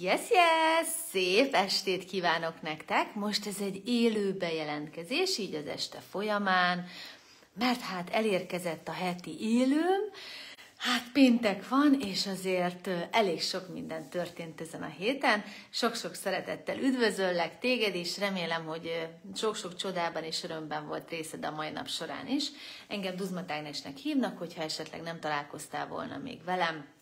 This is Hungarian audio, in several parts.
Yes, yes! Szép estét kívánok nektek! Most ez egy élő bejelentkezés, így az este folyamán, mert hát elérkezett a heti élőm, Hát péntek van, és azért elég sok minden történt ezen a héten. Sok-sok szeretettel üdvözöllek téged is, remélem, hogy sok-sok csodában és örömben volt részed a mai nap során is. Engem Duzmatágnesnek hívnak, hogyha esetleg nem találkoztál volna még velem,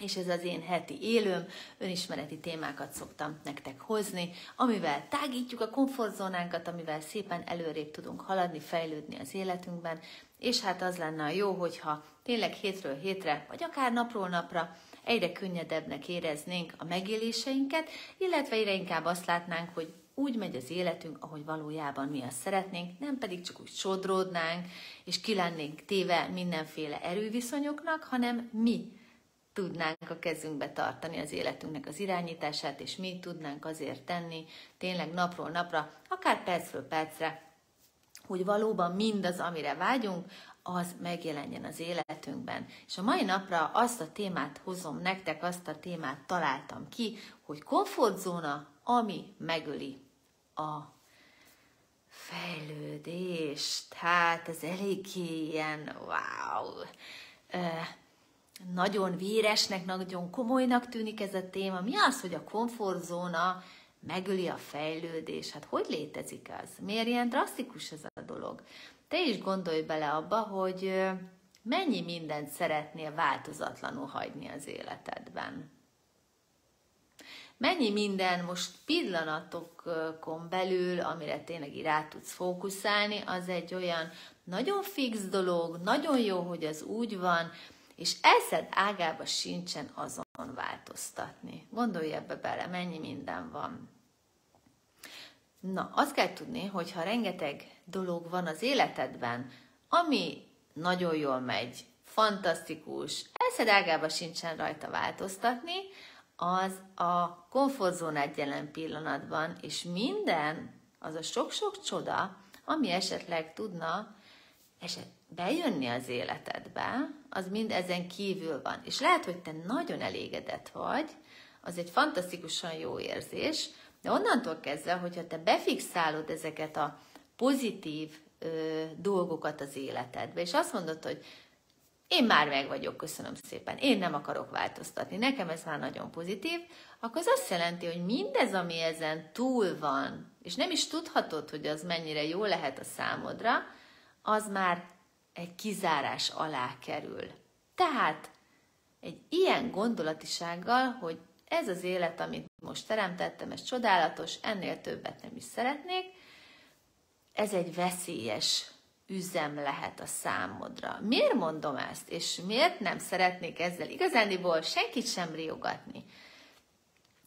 és ez az én heti élőm, önismereti témákat szoktam nektek hozni, amivel tágítjuk a komfortzónánkat, amivel szépen előrébb tudunk haladni, fejlődni az életünkben, és hát az lenne a jó, hogyha tényleg hétről hétre, vagy akár napról napra egyre könnyedebbnek éreznénk a megéléseinket, illetve egyre inkább azt látnánk, hogy úgy megy az életünk, ahogy valójában mi azt szeretnénk, nem pedig csak úgy sodródnánk, és ki téve mindenféle erőviszonyoknak, hanem mi tudnánk a kezünkbe tartani az életünknek az irányítását, és mi tudnánk azért tenni, tényleg napról napra, akár percről percre, hogy valóban mindaz, amire vágyunk, az megjelenjen az életünkben. És a mai napra azt a témát hozom nektek, azt a témát találtam ki, hogy komfortzóna, ami megöli a fejlődést. Hát ez eléggé ilyen, wow, nagyon véresnek, nagyon komolynak tűnik ez a téma. Mi az, hogy a komfortzóna megöli a fejlődés? Hát hogy létezik az? Miért ilyen drasztikus ez a dolog? Te is gondolj bele abba, hogy mennyi mindent szeretnél változatlanul hagyni az életedben. Mennyi minden most pillanatokon belül, amire tényleg rá tudsz fókuszálni, az egy olyan nagyon fix dolog, nagyon jó, hogy az úgy van, és eszed ágába sincsen azon változtatni. Gondolj ebbe bele, mennyi minden van. Na, azt kell tudni, hogy ha rengeteg dolog van az életedben, ami nagyon jól megy, fantasztikus, eszed ágába sincsen rajta változtatni, az a komfortzónád jelen pillanatban, és minden, az a sok-sok csoda, ami esetleg tudna eset, bejönni az életedbe, az mind ezen kívül van. És lehet, hogy te nagyon elégedett vagy, az egy fantasztikusan jó érzés, de onnantól kezdve, hogyha te befixálod ezeket a pozitív ö, dolgokat az életedbe, és azt mondod, hogy én már meg vagyok, köszönöm szépen, én nem akarok változtatni, nekem ez már nagyon pozitív, akkor az azt jelenti, hogy mindez, ami ezen túl van, és nem is tudhatod, hogy az mennyire jó lehet a számodra, az már egy kizárás alá kerül. Tehát egy ilyen gondolatisággal, hogy ez az élet, amit most teremtettem, ez csodálatos, ennél többet nem is szeretnék, ez egy veszélyes üzem lehet a számodra. Miért mondom ezt, és miért nem szeretnék ezzel igazándiból senkit sem riogatni?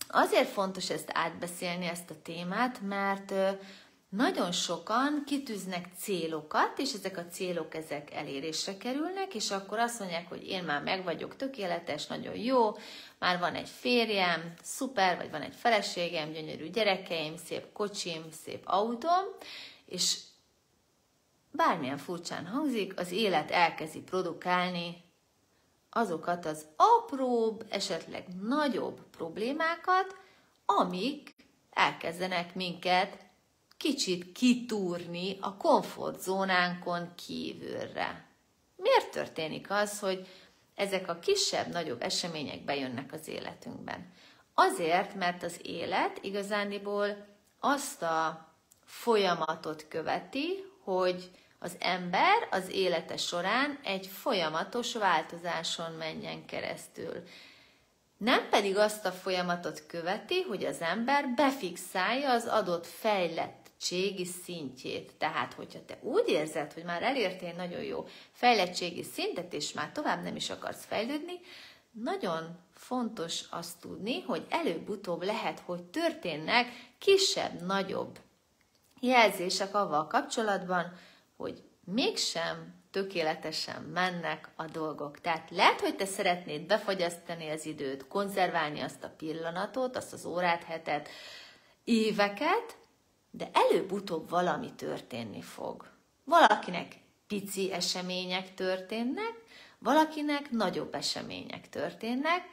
Azért fontos ezt átbeszélni, ezt a témát, mert nagyon sokan kitűznek célokat, és ezek a célok ezek elérésre kerülnek, és akkor azt mondják, hogy én már meg vagyok tökéletes, nagyon jó, már van egy férjem, szuper, vagy van egy feleségem, gyönyörű gyerekeim, szép kocsim, szép autóm, és bármilyen furcsán hangzik, az élet elkezdi produkálni azokat az apróbb, esetleg nagyobb problémákat, amik elkezdenek minket kicsit kitúrni a komfortzónánkon kívülre. Miért történik az, hogy ezek a kisebb-nagyobb események bejönnek az életünkben? Azért, mert az élet igazániból azt a folyamatot követi, hogy az ember az élete során egy folyamatos változáson menjen keresztül. Nem pedig azt a folyamatot követi, hogy az ember befixálja az adott fejlett fejlettségi szintjét. Tehát, hogyha te úgy érzed, hogy már elértél nagyon jó fejlettségi szintet, és már tovább nem is akarsz fejlődni, nagyon fontos azt tudni, hogy előbb-utóbb lehet, hogy történnek kisebb-nagyobb jelzések avval kapcsolatban, hogy mégsem tökéletesen mennek a dolgok. Tehát lehet, hogy te szeretnéd befagyasztani az időt, konzerválni azt a pillanatot, azt az órát, hetet, éveket, de előbb-utóbb valami történni fog. Valakinek pici események történnek, valakinek nagyobb események történnek,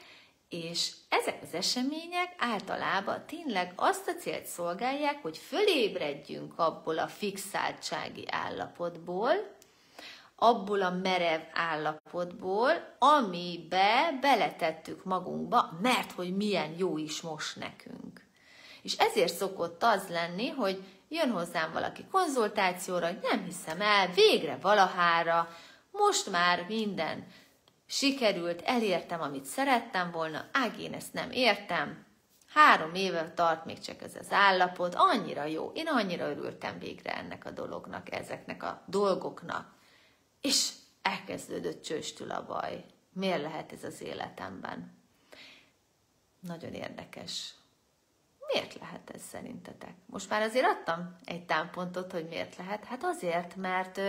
És ezek az események általában tényleg azt a célt szolgálják, hogy fölébredjünk abból a fixáltsági állapotból, abból a merev állapotból, amibe beletettük magunkba, mert hogy milyen jó is most nekünk. És ezért szokott az lenni, hogy jön hozzám valaki konzultációra, nem hiszem el, végre valahára, most már minden sikerült, elértem, amit szerettem volna, ág, én ezt nem értem, három éve tart még csak ez az állapot, annyira jó, én annyira örültem végre ennek a dolognak, ezeknek a dolgoknak. És elkezdődött csőstül a baj. Miért lehet ez az életemben? Nagyon érdekes. Miért lehet ez szerintetek? Most már azért adtam egy támpontot, hogy miért lehet. Hát azért, mert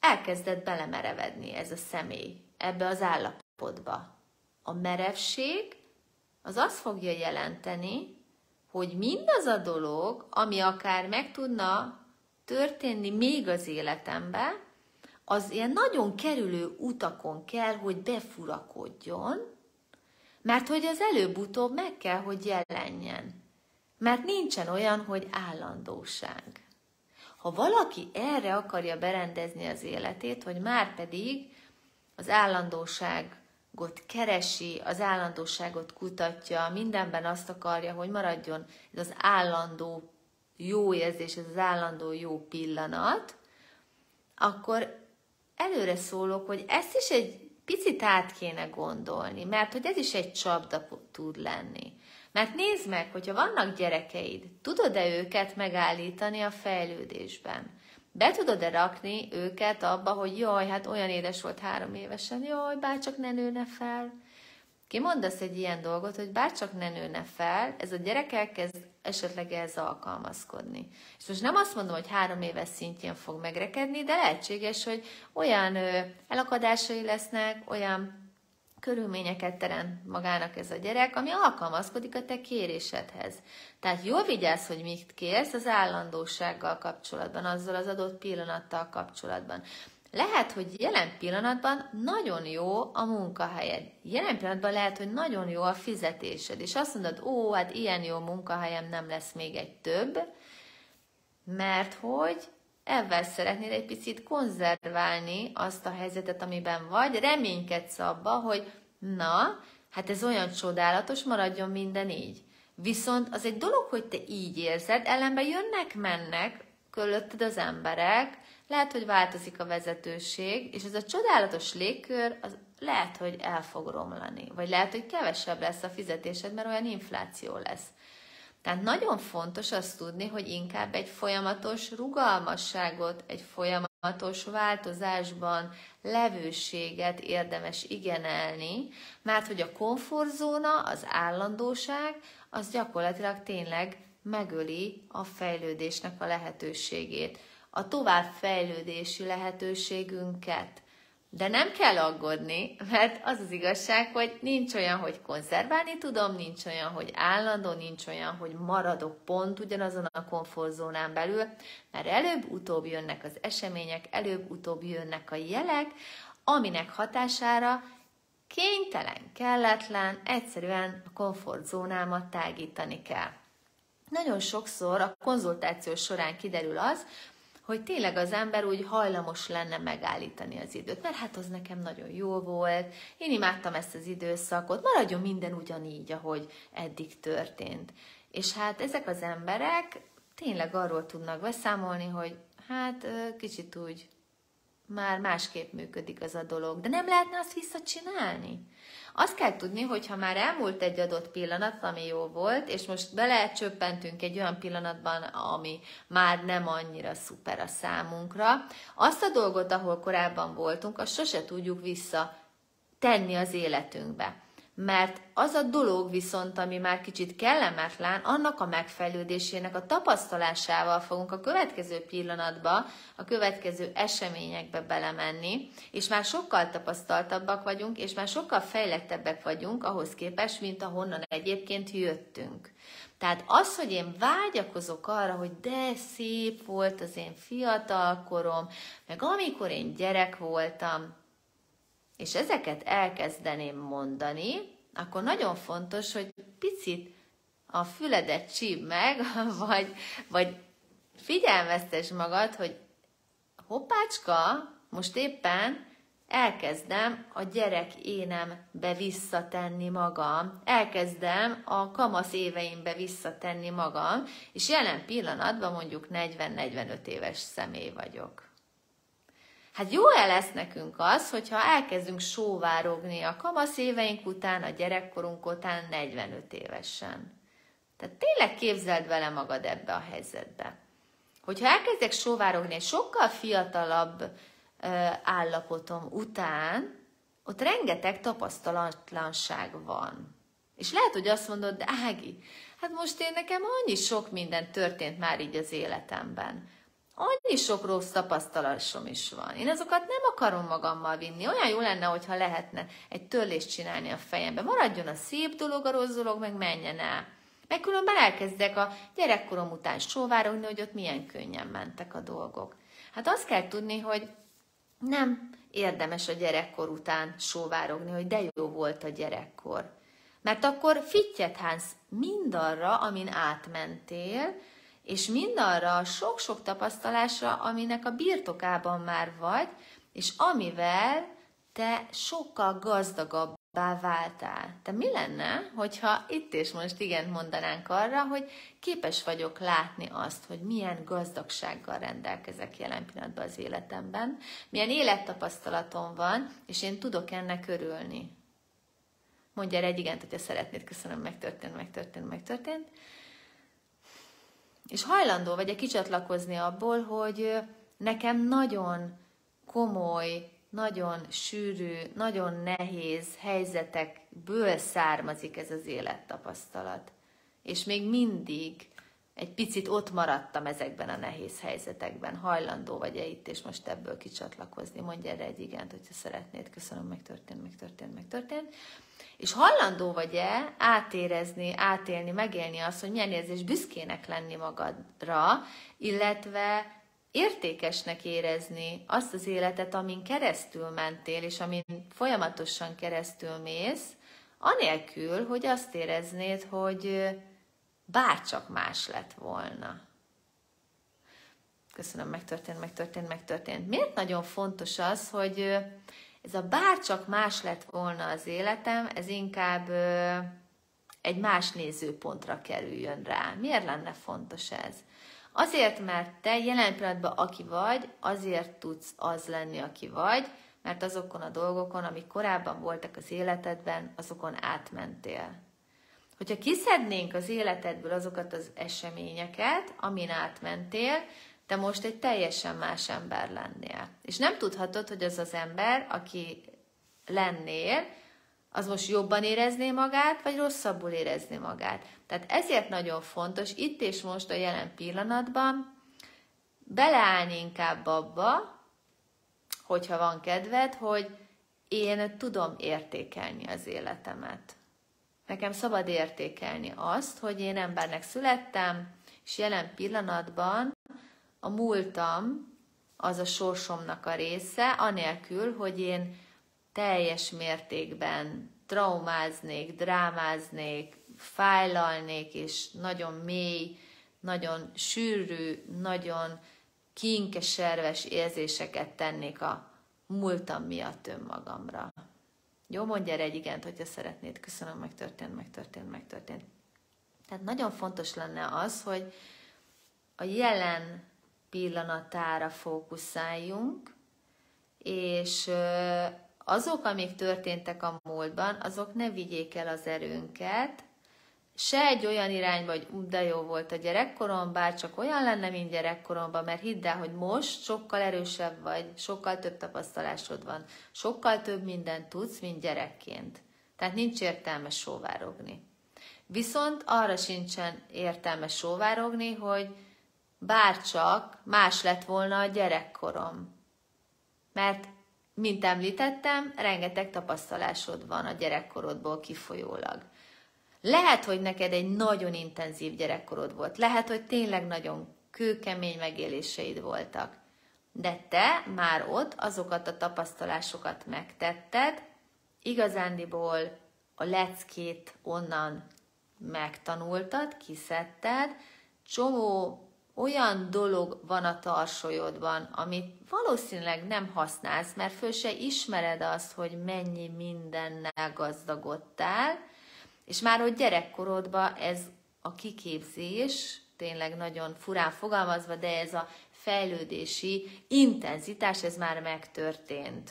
elkezdett belemerevedni ez a személy ebbe az állapotba. A merevség az azt fogja jelenteni, hogy mindaz a dolog, ami akár meg tudna történni még az életemben, az ilyen nagyon kerülő utakon kell, hogy befurakodjon, mert hogy az előbb-utóbb meg kell, hogy jelenjen. Mert nincsen olyan, hogy állandóság. Ha valaki erre akarja berendezni az életét, hogy már pedig az állandóságot keresi, az állandóságot kutatja, mindenben azt akarja, hogy maradjon ez az állandó jó érzés, ez az állandó jó pillanat, akkor előre szólok, hogy ezt is egy picit át kéne gondolni, mert hogy ez is egy csapda tud lenni. Mert nézd meg, hogyha vannak gyerekeid, tudod-e őket megállítani a fejlődésben? Be tudod-e rakni őket abba, hogy jaj, hát olyan édes volt három évesen, jaj, bárcsak ne nőne fel. Kimondasz egy ilyen dolgot, hogy bárcsak ne nőne fel, ez a gyerek elkezd esetleg ehhez alkalmazkodni. És most nem azt mondom, hogy három éves szintjén fog megrekedni, de lehetséges, hogy olyan elakadásai lesznek, olyan körülményeket teremt magának ez a gyerek, ami alkalmazkodik a te kérésedhez. Tehát jól vigyázz, hogy mit kérsz az állandósággal kapcsolatban, azzal az adott pillanattal kapcsolatban. Lehet, hogy jelen pillanatban nagyon jó a munkahelyed. Jelen pillanatban lehet, hogy nagyon jó a fizetésed, és azt mondod, ó, hát ilyen jó munkahelyem nem lesz még egy több, mert hogy ebben szeretnéd egy picit konzerválni azt a helyzetet, amiben vagy, reménykedsz abba, hogy na, hát ez olyan csodálatos, maradjon minden így. Viszont az egy dolog, hogy te így érzed, ellenben jönnek, mennek körülötted az emberek, lehet, hogy változik a vezetőség, és ez a csodálatos légkör, az lehet, hogy el fog romlani, vagy lehet, hogy kevesebb lesz a fizetésed, mert olyan infláció lesz. Tehát nagyon fontos azt tudni, hogy inkább egy folyamatos rugalmasságot, egy folyamatos változásban levőséget érdemes igenelni, mert hogy a komfortzóna, az állandóság, az gyakorlatilag tényleg megöli a fejlődésnek a lehetőségét, a továbbfejlődési lehetőségünket. De nem kell aggódni, mert az az igazság, hogy nincs olyan, hogy konzerválni tudom, nincs olyan, hogy állandó, nincs olyan, hogy maradok pont ugyanazon a komfortzónán belül, mert előbb-utóbb jönnek az események, előbb-utóbb jönnek a jelek, aminek hatására kénytelen, kelletlen, egyszerűen a komfortzónámat tágítani kell. Nagyon sokszor a konzultáció során kiderül az, hogy tényleg az ember úgy hajlamos lenne megállítani az időt, mert hát az nekem nagyon jó volt, én imádtam ezt az időszakot, maradjon minden ugyanígy, ahogy eddig történt. És hát ezek az emberek tényleg arról tudnak beszámolni, hogy hát kicsit úgy már másképp működik az a dolog, de nem lehetne azt visszacsinálni. Azt kell tudni, hogy ha már elmúlt egy adott pillanat, ami jó volt, és most belecsöppentünk egy olyan pillanatban, ami már nem annyira szuper a számunkra, azt a dolgot, ahol korábban voltunk, azt sose tudjuk vissza tenni az életünkbe mert az a dolog viszont, ami már kicsit kellemetlen, annak a megfejlődésének a tapasztalásával fogunk a következő pillanatba, a következő eseményekbe belemenni, és már sokkal tapasztaltabbak vagyunk, és már sokkal fejlettebbek vagyunk ahhoz képest, mint ahonnan egyébként jöttünk. Tehát az, hogy én vágyakozok arra, hogy de szép volt az én fiatalkorom, meg amikor én gyerek voltam, és ezeket elkezdeném mondani, akkor nagyon fontos, hogy picit a füledet csíp meg, vagy, vagy figyelmeztes magad, hogy hoppácska, most éppen elkezdem a gyerek énembe visszatenni magam, elkezdem a kamasz éveimbe visszatenni magam, és jelen pillanatban mondjuk 40-45 éves személy vagyok. Hát jó-e lesz nekünk az, hogyha elkezdünk sóvárogni a kamasz éveink után, a gyerekkorunk után 45 évesen? Tehát tényleg képzeld vele magad ebbe a helyzetbe. Hogyha elkezdek sóvárogni egy sokkal fiatalabb állapotom után, ott rengeteg tapasztalatlanság van. És lehet, hogy azt mondod, de Ági, hát most én nekem annyi sok minden történt már így az életemben. Annyi sok rossz tapasztalásom is van. Én azokat nem akarom magammal vinni. Olyan jó lenne, hogyha lehetne egy törlést csinálni a fejembe. Maradjon a szép dolog, a rossz dolog, meg menjen el. Meg különben elkezdek a gyerekkorom után sóvárogni, hogy ott milyen könnyen mentek a dolgok. Hát azt kell tudni, hogy nem érdemes a gyerekkor után sóvárogni, hogy de jó volt a gyerekkor. Mert akkor fittyet hánsz mindarra, amin átmentél, és mindarra a sok-sok tapasztalásra, aminek a birtokában már vagy, és amivel te sokkal gazdagabb bá váltál. De mi lenne, hogyha itt és most igen mondanánk arra, hogy képes vagyok látni azt, hogy milyen gazdagsággal rendelkezek jelen pillanatban az életemben, milyen élettapasztalatom van, és én tudok ennek örülni. Mondja erre egy igent, hogyha szeretnéd, köszönöm, megtörtént, megtörtént, megtörtént. És hajlandó vagy egy kicsatlakozni abból, hogy nekem nagyon komoly nagyon sűrű, nagyon nehéz helyzetekből származik ez az élettapasztalat. És még mindig egy picit ott maradtam ezekben a nehéz helyzetekben. Hajlandó vagy-e itt, és most ebből kicsatlakozni? Mondj erre egy igent, hogyha szeretnéd. Köszönöm, megtörtént, megtörtént, megtörtént. És hajlandó vagy-e átérezni, átélni, megélni azt, hogy milyen érzés büszkének lenni magadra, illetve értékesnek érezni azt az életet, amin keresztül mentél, és amin folyamatosan keresztül mész, anélkül, hogy azt éreznéd, hogy bárcsak más lett volna. Köszönöm, megtörtént, megtörtént, megtörtént. Miért nagyon fontos az, hogy ez a bárcsak más lett volna az életem, ez inkább egy más nézőpontra kerüljön rá. Miért lenne fontos ez? Azért, mert te jelen pillanatban aki vagy, azért tudsz az lenni, aki vagy, mert azokon a dolgokon, amik korábban voltak az életedben, azokon átmentél. Hogyha kiszednénk az életedből azokat az eseményeket, amin átmentél, te most egy teljesen más ember lennél. És nem tudhatod, hogy az az ember, aki lennél, az most jobban érezné magát, vagy rosszabbul érezné magát. Tehát ezért nagyon fontos itt és most a jelen pillanatban beleállni inkább abba, hogyha van kedved, hogy én tudom értékelni az életemet. Nekem szabad értékelni azt, hogy én embernek születtem, és jelen pillanatban a múltam az a sorsomnak a része, anélkül, hogy én teljes mértékben traumáznék, drámáznék, fájlalnék, és nagyon mély, nagyon sűrű, nagyon kinkeserves érzéseket tennék a múltam miatt önmagamra. Jó, mondj erre egy igent, hogyha szeretnéd. Köszönöm, megtörtént, megtörtént, megtörtént. Tehát nagyon fontos lenne az, hogy a jelen pillanatára fókuszáljunk, és azok, amik történtek a múltban, azok ne vigyék el az erőnket, se egy olyan irányba, hogy ú, de jó volt a gyerekkorom, bár csak olyan lenne, mint gyerekkoromban, mert hidd el, hogy most sokkal erősebb vagy, sokkal több tapasztalásod van, sokkal több mindent tudsz, mint gyerekként. Tehát nincs értelme sóvárogni. Viszont arra sincsen értelme sóvárogni, hogy bárcsak más lett volna a gyerekkorom. Mert mint említettem, rengeteg tapasztalásod van a gyerekkorodból kifolyólag. Lehet, hogy neked egy nagyon intenzív gyerekkorod volt, lehet, hogy tényleg nagyon kőkemény megéléseid voltak, de te már ott azokat a tapasztalásokat megtetted, igazándiból a leckét onnan megtanultad, kiszedted, csomó olyan dolog van a tarsolyodban, amit valószínűleg nem használsz, mert föl se ismered azt, hogy mennyi mindennel gazdagodtál, és már hogy gyerekkorodban ez a kiképzés, tényleg nagyon furán fogalmazva, de ez a fejlődési intenzitás, ez már megtörtént.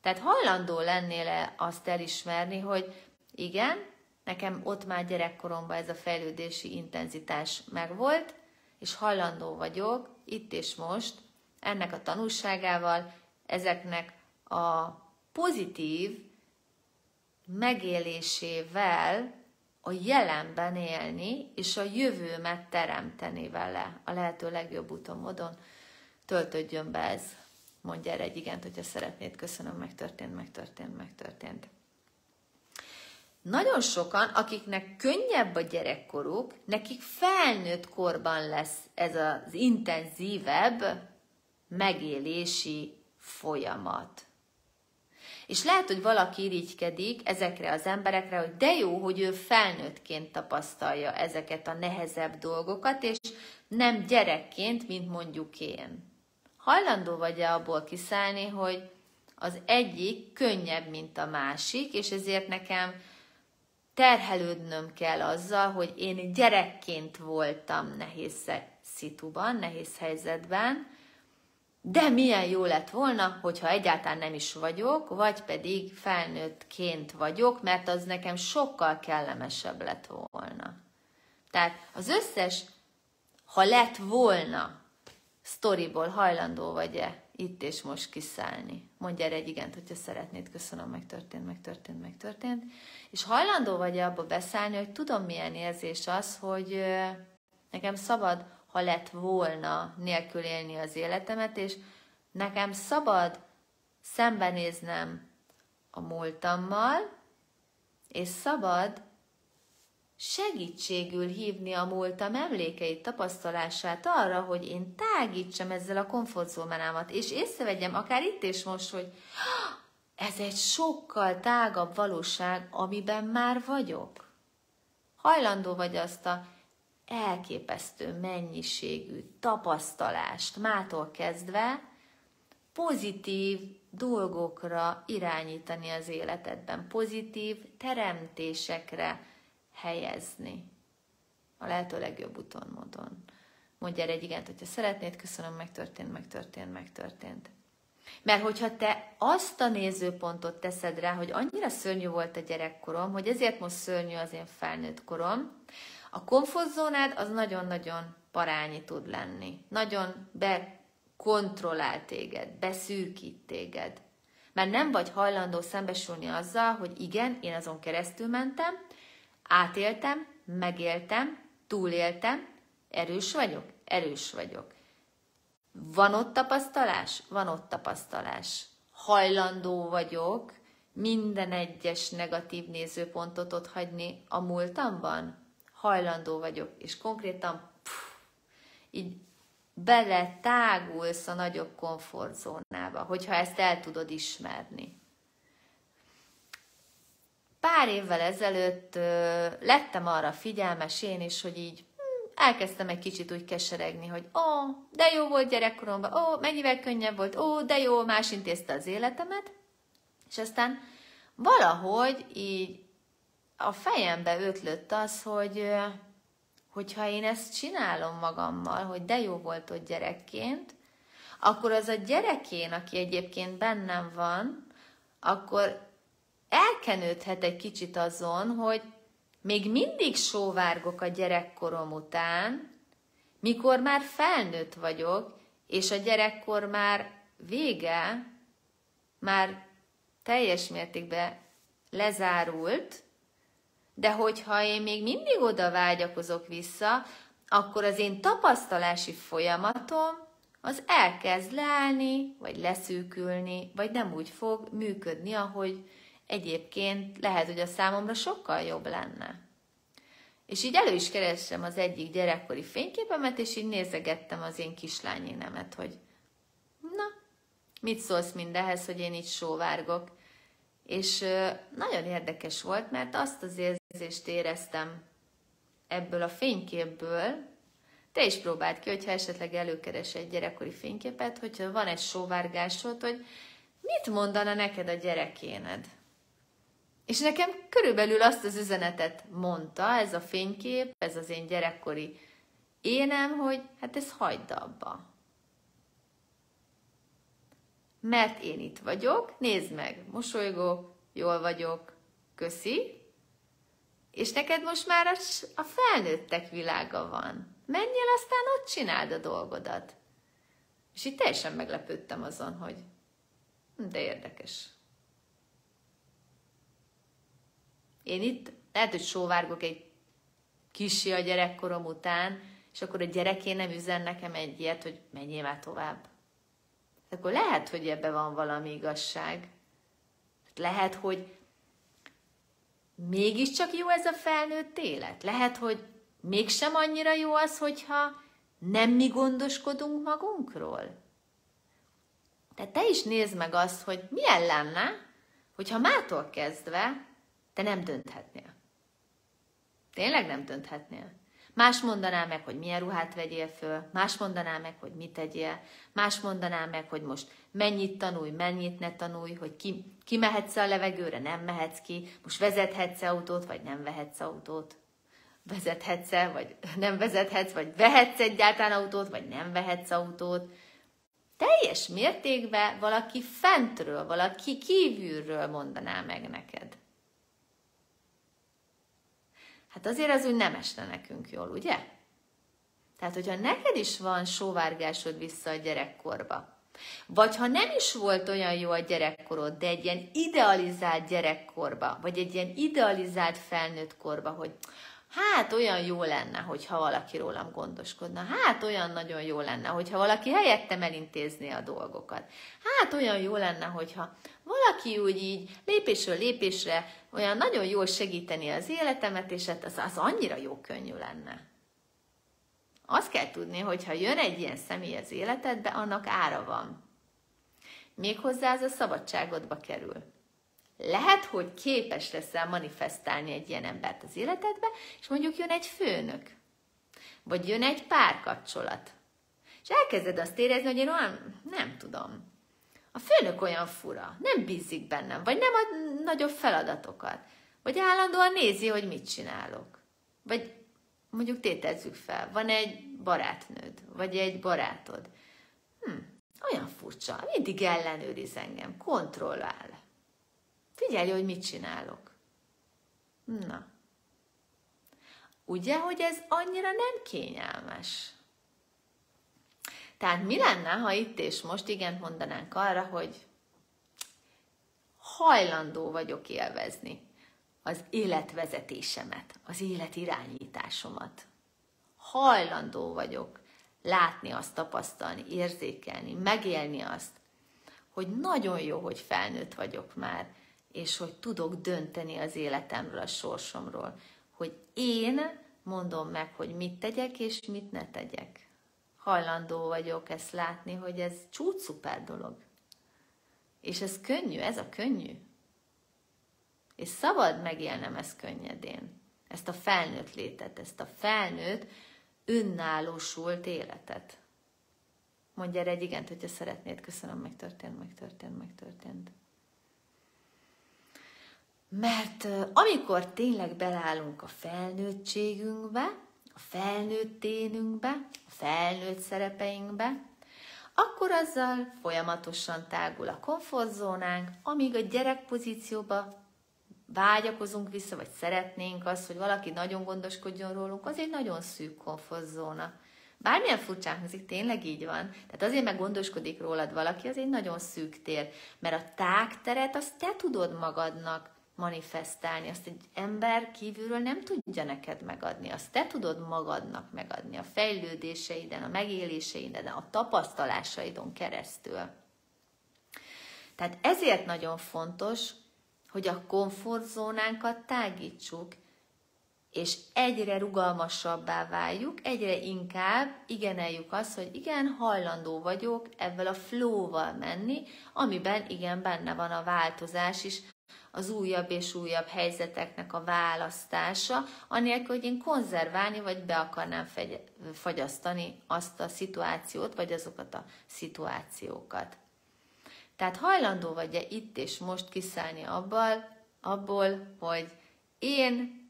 Tehát hajlandó lennél-e azt elismerni, hogy igen, nekem ott már gyerekkoromban ez a fejlődési intenzitás megvolt, és hajlandó vagyok itt és most ennek a tanulságával, ezeknek a pozitív megélésével a jelenben élni, és a jövőmet teremteni vele a lehető legjobb úton, módon. Töltődjön be ez. Mondj erre egy igent, hogyha szeretnéd. Köszönöm, megtörtént, megtörtént, megtörtént. Nagyon sokan, akiknek könnyebb a gyerekkoruk, nekik felnőtt korban lesz ez az intenzívebb megélési folyamat. És lehet, hogy valaki irigykedik ezekre az emberekre, hogy de jó, hogy ő felnőttként tapasztalja ezeket a nehezebb dolgokat, és nem gyerekként, mint mondjuk én. Hajlandó vagy-e abból kiszállni, hogy az egyik könnyebb, mint a másik, és ezért nekem terhelődnöm kell azzal, hogy én gyerekként voltam nehéz szituban, nehéz helyzetben, de milyen jó lett volna, hogyha egyáltalán nem is vagyok, vagy pedig felnőttként vagyok, mert az nekem sokkal kellemesebb lett volna. Tehát az összes, ha lett volna, sztoriból hajlandó vagy-e itt és most kiszállni. Mondj erre egy igent, hogyha szeretnéd, köszönöm, megtörtént, megtörtént, megtörtént. És hajlandó vagy abba beszállni, hogy tudom milyen érzés az, hogy nekem szabad ha lett volna nélkül élni az életemet, és nekem szabad szembenéznem a múltammal, és szabad segítségül hívni a múltam emlékeit, tapasztalását arra, hogy én tágítsam ezzel a komfortzónámat, és észrevegyem akár itt és most, hogy ez egy sokkal tágabb valóság, amiben már vagyok. Hajlandó vagy azt a elképesztő mennyiségű tapasztalást mától kezdve pozitív dolgokra irányítani az életedben, pozitív teremtésekre helyezni. A lehető legjobb úton, módon. Mondj erre egy igent, hogyha szeretnéd, köszönöm, megtörtént, megtörtént, megtörtént. Mert hogyha te azt a nézőpontot teszed rá, hogy annyira szörnyű volt a gyerekkorom, hogy ezért most szörnyű az én felnőtt korom, a komfortzónád az nagyon-nagyon parányi tud lenni. Nagyon bekontrollál téged, beszűkít téged. Mert nem vagy hajlandó szembesülni azzal, hogy igen, én azon keresztül mentem, átéltem, megéltem, túléltem, erős vagyok, erős vagyok. Van ott tapasztalás? Van ott tapasztalás. Hajlandó vagyok minden egyes negatív nézőpontot ott hagyni a múltamban? hajlandó vagyok, és konkrétan pff, így bele tágulsz a nagyobb komfortzónába, hogyha ezt el tudod ismerni. Pár évvel ezelőtt lettem arra figyelmes én is, hogy így hm, elkezdtem egy kicsit úgy keseregni, hogy ó, de jó volt gyerekkoromban, ó, mennyivel könnyebb volt, ó, de jó, más intézte az életemet, és aztán valahogy így a fejembe ötlött az, hogy hogyha én ezt csinálom magammal, hogy de jó volt ott gyerekként, akkor az a gyerekén, aki egyébként bennem van, akkor elkenődhet egy kicsit azon, hogy még mindig sóvárgok a gyerekkorom után, mikor már felnőtt vagyok, és a gyerekkor már vége, már teljes mértékben lezárult, de hogyha én még mindig oda vágyakozok vissza, akkor az én tapasztalási folyamatom az elkezd leállni, vagy leszűkülni, vagy nem úgy fog működni, ahogy egyébként lehet, hogy a számomra sokkal jobb lenne. És így elő is keresem az egyik gyerekkori fényképemet, és így nézegettem az én kislányénemet, hogy na, mit szólsz mindehez, hogy én itt sóvárgok. És nagyon érdekes volt, mert azt az érzést éreztem ebből a fényképből, te is próbáld ki, hogyha esetleg előkeres egy gyerekkori fényképet, hogyha van egy sóvárgásod, hogy mit mondana neked a gyerekéned? És nekem körülbelül azt az üzenetet mondta ez a fénykép, ez az én gyerekkori énem, hogy hát ez hagyd abba. Mert én itt vagyok, nézd meg, mosolygok, jól vagyok, köszi, és neked most már a felnőttek világa van. Menjél, aztán ott csináld a dolgodat. És itt teljesen meglepődtem azon, hogy hm, de érdekes. Én itt lehet, hogy sóvárgok egy kisi a gyerekkorom után, és akkor a gyereké nem üzen nekem egy ilyet, hogy menjél már tovább. Akkor lehet, hogy ebbe van valami igazság. Lehet, hogy mégiscsak jó ez a felnőtt élet. Lehet, hogy mégsem annyira jó az, hogyha nem mi gondoskodunk magunkról. Tehát te is nézd meg azt, hogy milyen lenne, hogyha mától kezdve te nem dönthetnél. Tényleg nem dönthetnél. Más mondaná meg, hogy milyen ruhát vegyél föl, más mondaná meg, hogy mit tegyél, más mondaná meg, hogy most mennyit tanulj, mennyit ne tanulj, hogy ki, ki mehetsz a levegőre, nem mehetsz ki, most vezethetsz autót, vagy nem vehetsz autót, vezethetsz-e, vagy nem vezethetsz, vagy vehetsz egyáltalán autót, vagy nem vehetsz autót. Teljes mértékben valaki fentről, valaki kívülről mondaná meg neked. Hát azért az úgy nem esne nekünk jól, ugye? Tehát, hogyha neked is van sóvárgásod vissza a gyerekkorba, vagy ha nem is volt olyan jó a gyerekkorod, de egy ilyen idealizált gyerekkorba, vagy egy ilyen idealizált felnőtt korba, hogy hát olyan jó lenne, hogyha valaki rólam gondoskodna, hát olyan nagyon jó lenne, hogyha valaki helyettem elintézné a dolgokat, hát olyan jó lenne, hogyha valaki úgy így lépésről lépésre olyan nagyon jól segíteni az életemet, és hát az, az annyira jó könnyű lenne. Azt kell tudni, hogy ha jön egy ilyen személy az életedbe, annak ára van. Méghozzá ez a szabadságodba kerül. Lehet, hogy képes leszel manifestálni egy ilyen embert az életedbe, és mondjuk jön egy főnök, vagy jön egy párkapcsolat. És elkezded azt érezni, hogy én olyan, nem tudom, a főnök olyan fura, nem bízik bennem, vagy nem ad nagyobb feladatokat, vagy állandóan nézi, hogy mit csinálok. Vagy mondjuk tétezzük fel, van egy barátnőd, vagy egy barátod. Hm, olyan furcsa, mindig ellenőriz engem, kontrollál. Figyelj, hogy mit csinálok. Na. Ugye, hogy ez annyira nem kényelmes? Tehát mi lenne, ha itt és most igent mondanánk arra, hogy hajlandó vagyok élvezni az életvezetésemet, az életirányításomat. Hajlandó vagyok látni azt, tapasztalni, érzékelni, megélni azt, hogy nagyon jó, hogy felnőtt vagyok már, és hogy tudok dönteni az életemről, a sorsomról, hogy én mondom meg, hogy mit tegyek, és mit ne tegyek. Hajlandó vagyok ezt látni, hogy ez csúcsuper dolog. És ez könnyű, ez a könnyű. És szabad megélnem ezt könnyedén. Ezt a felnőtt létet, ezt a felnőtt, önállósult életet. Mondj erre egy igent, hogyha szeretnéd. Köszönöm, megtörtént, megtörtént, megtörtént. Mert amikor tényleg belállunk a felnőttségünkbe, a felnőtt énünkbe, a felnőtt szerepeinkbe, akkor azzal folyamatosan tágul a komfortzónánk, amíg a gyerek pozícióba vágyakozunk vissza, vagy szeretnénk azt, hogy valaki nagyon gondoskodjon rólunk, az egy nagyon szűk komfortzóna. Bármilyen furcsán hangzik, tényleg így van. Tehát azért meg gondoskodik rólad valaki, az egy nagyon szűk tér. Mert a tágteret azt te tudod magadnak manifestálni, azt egy ember kívülről nem tudja neked megadni, azt te tudod magadnak megadni a fejlődéseiden, a megéléseiden, a tapasztalásaidon keresztül. Tehát ezért nagyon fontos, hogy a komfortzónánkat tágítsuk, és egyre rugalmasabbá váljuk, egyre inkább igeneljük azt, hogy igen, hajlandó vagyok ebben a flow-val menni, amiben igen, benne van a változás is, az újabb és újabb helyzeteknek a választása, anélkül, hogy én konzerválni vagy be akarnám fagyasztani azt a szituációt, vagy azokat a szituációkat. Tehát hajlandó vagy-e itt és most kiszállni abból, abból, hogy én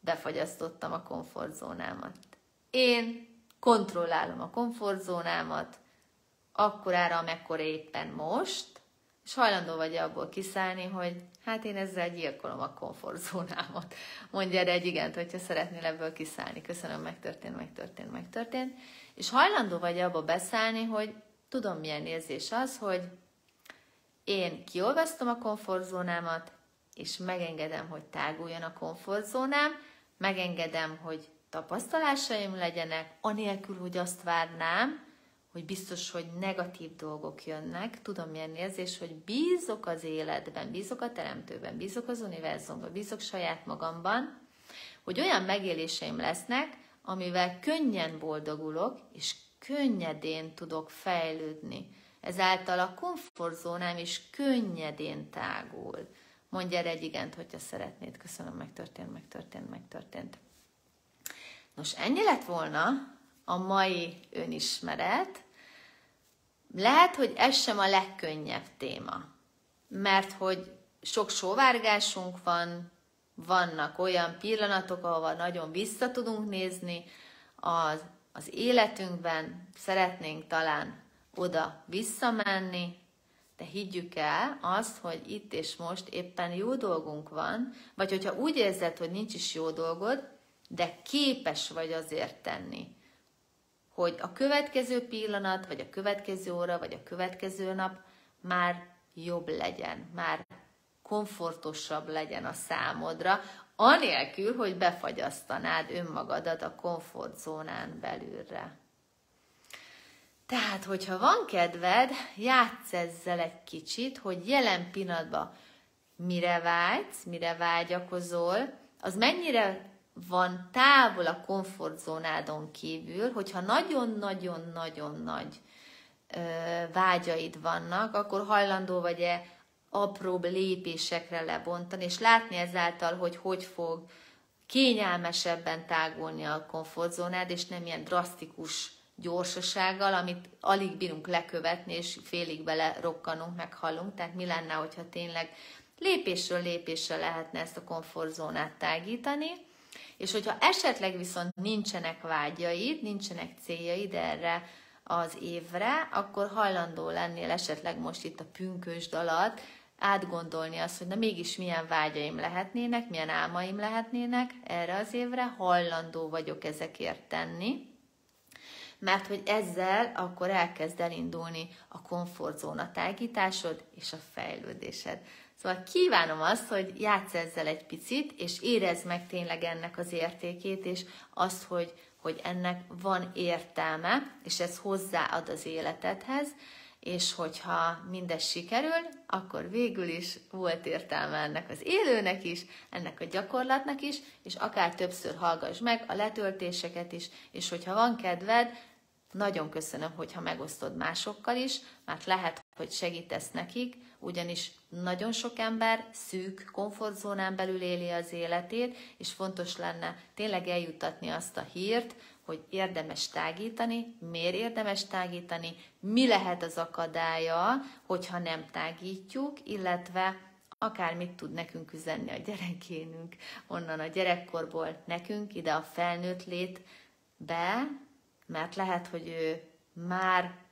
befagyasztottam a komfortzónámat. Én kontrollálom a komfortzónámat, akkorára, amekkor éppen most, és hajlandó vagy abból kiszállni, hogy hát én ezzel gyilkolom a komfortzónámat. Mondja erre egy igent, hogyha szeretnél ebből kiszállni. Köszönöm, megtörtént, megtörtént, megtörtént. És hajlandó vagy abba beszállni, hogy tudom milyen érzés az, hogy én kiolvasztom a komfortzónámat, és megengedem, hogy táguljon a komfortzónám, megengedem, hogy tapasztalásaim legyenek, anélkül, hogy azt várnám, hogy biztos, hogy negatív dolgok jönnek. Tudom milyen érzés, hogy bízok az életben, bízok a teremtőben, bízok az univerzumban, bízok saját magamban, hogy olyan megéléseim lesznek, amivel könnyen boldogulok, és könnyedén tudok fejlődni. Ezáltal a komfortzónám is könnyedén tágul. Mondj erre egy igent, hogyha szeretnéd. Köszönöm, megtörtént, megtörtént, megtörtént. Nos, ennyi lett volna a mai önismeret. Lehet, hogy ez sem a legkönnyebb téma, mert hogy sok sóvárgásunk van, vannak olyan pillanatok, ahova nagyon vissza tudunk nézni az, az életünkben, szeretnénk talán oda visszamenni, de higgyük el azt, hogy itt és most éppen jó dolgunk van, vagy hogyha úgy érzed, hogy nincs is jó dolgod, de képes vagy azért tenni, hogy a következő pillanat, vagy a következő óra, vagy a következő nap már jobb legyen, már komfortosabb legyen a számodra, anélkül, hogy befagyasztanád önmagadat a komfortzónán belülre. Tehát, hogyha van kedved, játsz ezzel egy kicsit, hogy jelen pillanatban mire vágysz, mire vágyakozol, az mennyire van távol a komfortzónádon kívül, hogyha nagyon-nagyon-nagyon nagy ö, vágyaid vannak, akkor hajlandó vagy-e apróbb lépésekre lebontani, és látni ezáltal, hogy hogy fog kényelmesebben tágulni a komfortzónád, és nem ilyen drasztikus gyorsasággal, amit alig bírunk lekövetni, és félig bele rokkanunk, meghallunk. Tehát mi lenne, hogyha tényleg lépésről lépésre lehetne ezt a komfortzónát tágítani, és hogyha esetleg viszont nincsenek vágyaid, nincsenek céljaid erre az évre, akkor hajlandó lennél esetleg most itt a pünkösd alatt átgondolni azt, hogy na mégis milyen vágyaim lehetnének, milyen álmaim lehetnének erre az évre, hajlandó vagyok ezekért tenni, mert hogy ezzel akkor elkezd elindulni a komfortzóna tágításod és a fejlődésed. Szóval kívánom azt, hogy játsz ezzel egy picit, és érezd meg tényleg ennek az értékét, és azt, hogy, hogy ennek van értelme, és ez hozzáad az életedhez, és hogyha mindez sikerül, akkor végül is volt értelme ennek az élőnek is, ennek a gyakorlatnak is, és akár többször hallgass meg a letöltéseket is, és hogyha van kedved, nagyon köszönöm, hogyha megosztod másokkal is, mert lehet, hogy segítesz nekik, ugyanis nagyon sok ember szűk komfortzónán belül éli az életét, és fontos lenne tényleg eljutatni azt a hírt, hogy érdemes tágítani, miért érdemes tágítani, mi lehet az akadálya, hogyha nem tágítjuk, illetve akár mit tud nekünk üzenni a gyerekénünk, onnan a gyerekkorból nekünk ide a felnőtt létbe, mert lehet, hogy ő már,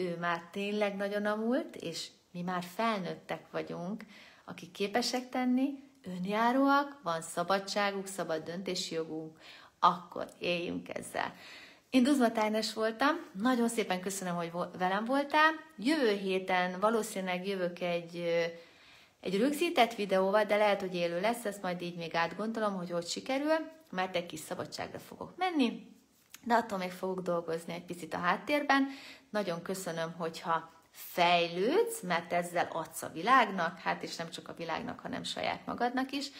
ő már tényleg nagyon a múlt, és mi már felnőttek vagyunk, akik képesek tenni, önjáróak, van szabadságuk, szabad döntési jogunk, akkor éljünk ezzel. Én Duzma Tájnes voltam, nagyon szépen köszönöm, hogy velem voltál. Jövő héten valószínűleg jövök egy, egy rögzített videóval, de lehet, hogy élő lesz, ezt majd így még átgondolom, hogy hogy sikerül, mert egy kis szabadságra fogok menni, de attól még fogok dolgozni egy picit a háttérben. Nagyon köszönöm, hogyha fejlődsz, mert ezzel adsz a világnak, hát és nem csak a világnak, hanem saját magadnak is.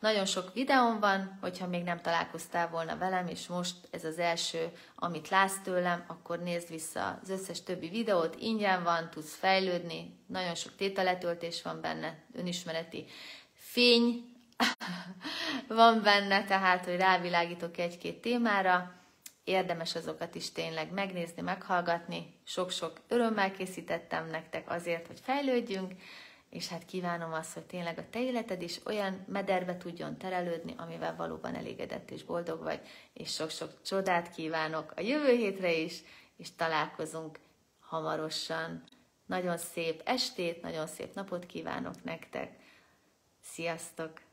Nagyon sok videóm van, hogyha még nem találkoztál volna velem, és most ez az első, amit látsz tőlem, akkor nézd vissza az összes többi videót, ingyen van, tudsz fejlődni, nagyon sok tételetöltés van benne, önismereti fény van benne, tehát, hogy rávilágítok egy-két témára, érdemes azokat is tényleg megnézni, meghallgatni. Sok-sok örömmel készítettem nektek azért, hogy fejlődjünk, és hát kívánom azt, hogy tényleg a te életed is olyan mederbe tudjon terelődni, amivel valóban elégedett és boldog vagy, és sok-sok csodát kívánok a jövő hétre is, és találkozunk hamarosan. Nagyon szép estét, nagyon szép napot kívánok nektek. Sziasztok!